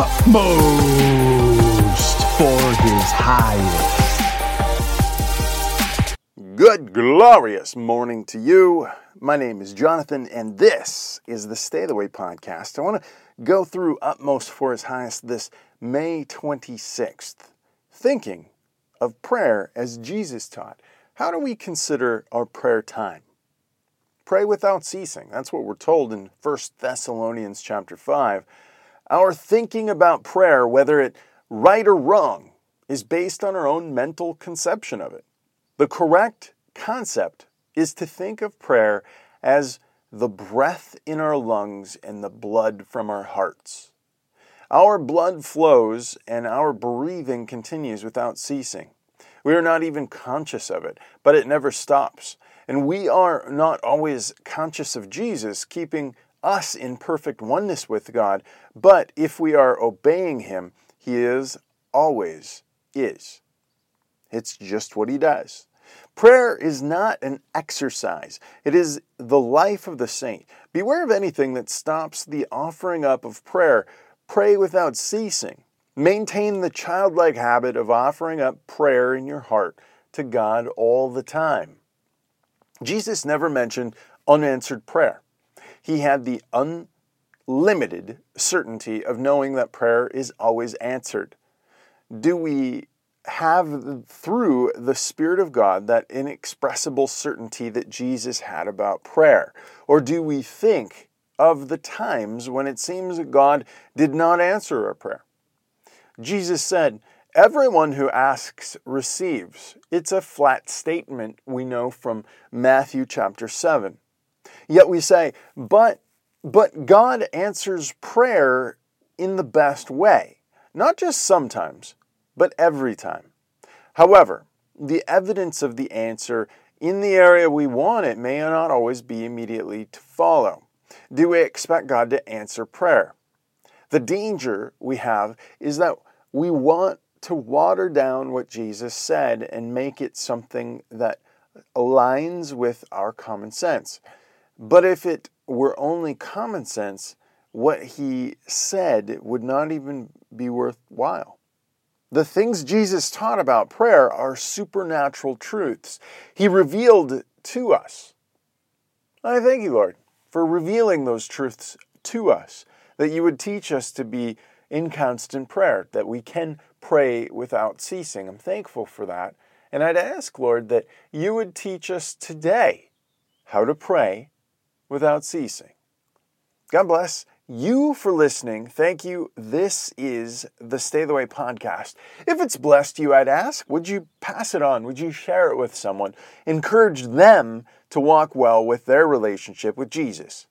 utmost for his highest. Good, glorious morning to you. My name is Jonathan, and this is the Stay the Way podcast. I want to go through Utmost for His Highest this May 26th, thinking of prayer as Jesus taught. How do we consider our prayer time? Pray without ceasing. That's what we're told in 1 Thessalonians chapter 5. Our thinking about prayer, whether it right or wrong, is based on our own mental conception of it. The correct concept is to think of prayer as the breath in our lungs and the blood from our hearts. Our blood flows and our breathing continues without ceasing. We are not even conscious of it, but it never stops. And we are not always conscious of Jesus keeping us in perfect oneness with God, but if we are obeying Him, He is always is. It's just what He does. Prayer is not an exercise, it is the life of the saint. Beware of anything that stops the offering up of prayer. Pray without ceasing. Maintain the childlike habit of offering up prayer in your heart to God all the time. Jesus never mentioned unanswered prayer. He had the unlimited certainty of knowing that prayer is always answered. Do we have through the Spirit of God that inexpressible certainty that Jesus had about prayer? Or do we think of the times when it seems that God did not answer our prayer? Jesus said, Everyone who asks receives. It's a flat statement we know from Matthew chapter 7. Yet we say, but but God answers prayer in the best way, not just sometimes, but every time. However, the evidence of the answer in the area we want it may not always be immediately to follow. Do we expect God to answer prayer? The danger we have is that we want to water down what Jesus said and make it something that aligns with our common sense. But if it were only common sense, what he said would not even be worthwhile. The things Jesus taught about prayer are supernatural truths. He revealed to us. I thank you, Lord, for revealing those truths to us, that you would teach us to be in constant prayer, that we can pray without ceasing. I'm thankful for that. And I'd ask, Lord, that you would teach us today how to pray without ceasing. God bless you for listening. Thank you. This is the Stay the Way podcast. If it's blessed you, I'd ask, would you pass it on? Would you share it with someone? Encourage them to walk well with their relationship with Jesus.